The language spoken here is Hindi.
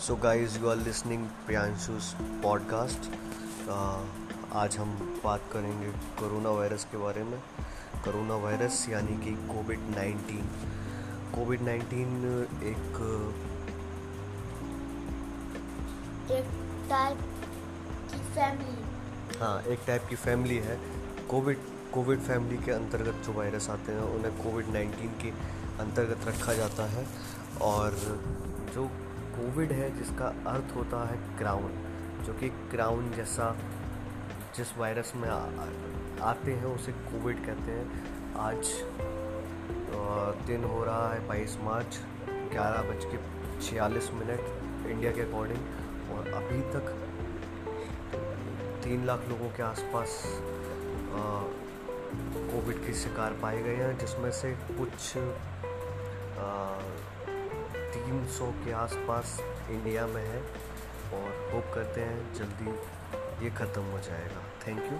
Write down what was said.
So guys you are listening Priyanshu's podcast आज हम बात करेंगे कोरोना वायरस के बारे में। कोरोना वायरस यानी कि कोविड नाइन्टीन कोविड नाइन्टीन एक एक टाइप की फैमिली हाँ एक टाइप की फैमिली है। कोविड कोविड फैमिली के अंतर्गत जो वायरस आते हैं उन्हें कोविड नाइन्टीन के अंतर्गत रखा जाता है। और जो कोविड है जिसका अर्थ होता है क्राउन जो कि क्राउन जैसा जिस वायरस में आ, आते हैं उसे कोविड कहते हैं। आज दिन हो रहा है बाईस मार्च ग्यारह बज के छियालीस मिनट इंडिया के अकॉर्डिंग और अभी तक तीन लाख लोगों के आसपास कोविड के शिकार पाए गए हैं जिसमें से कुछ तीन सौ के आसपास इंडिया में है और होप करते हैं जल्दी ये ख़त्म हो जाएगा। Thank you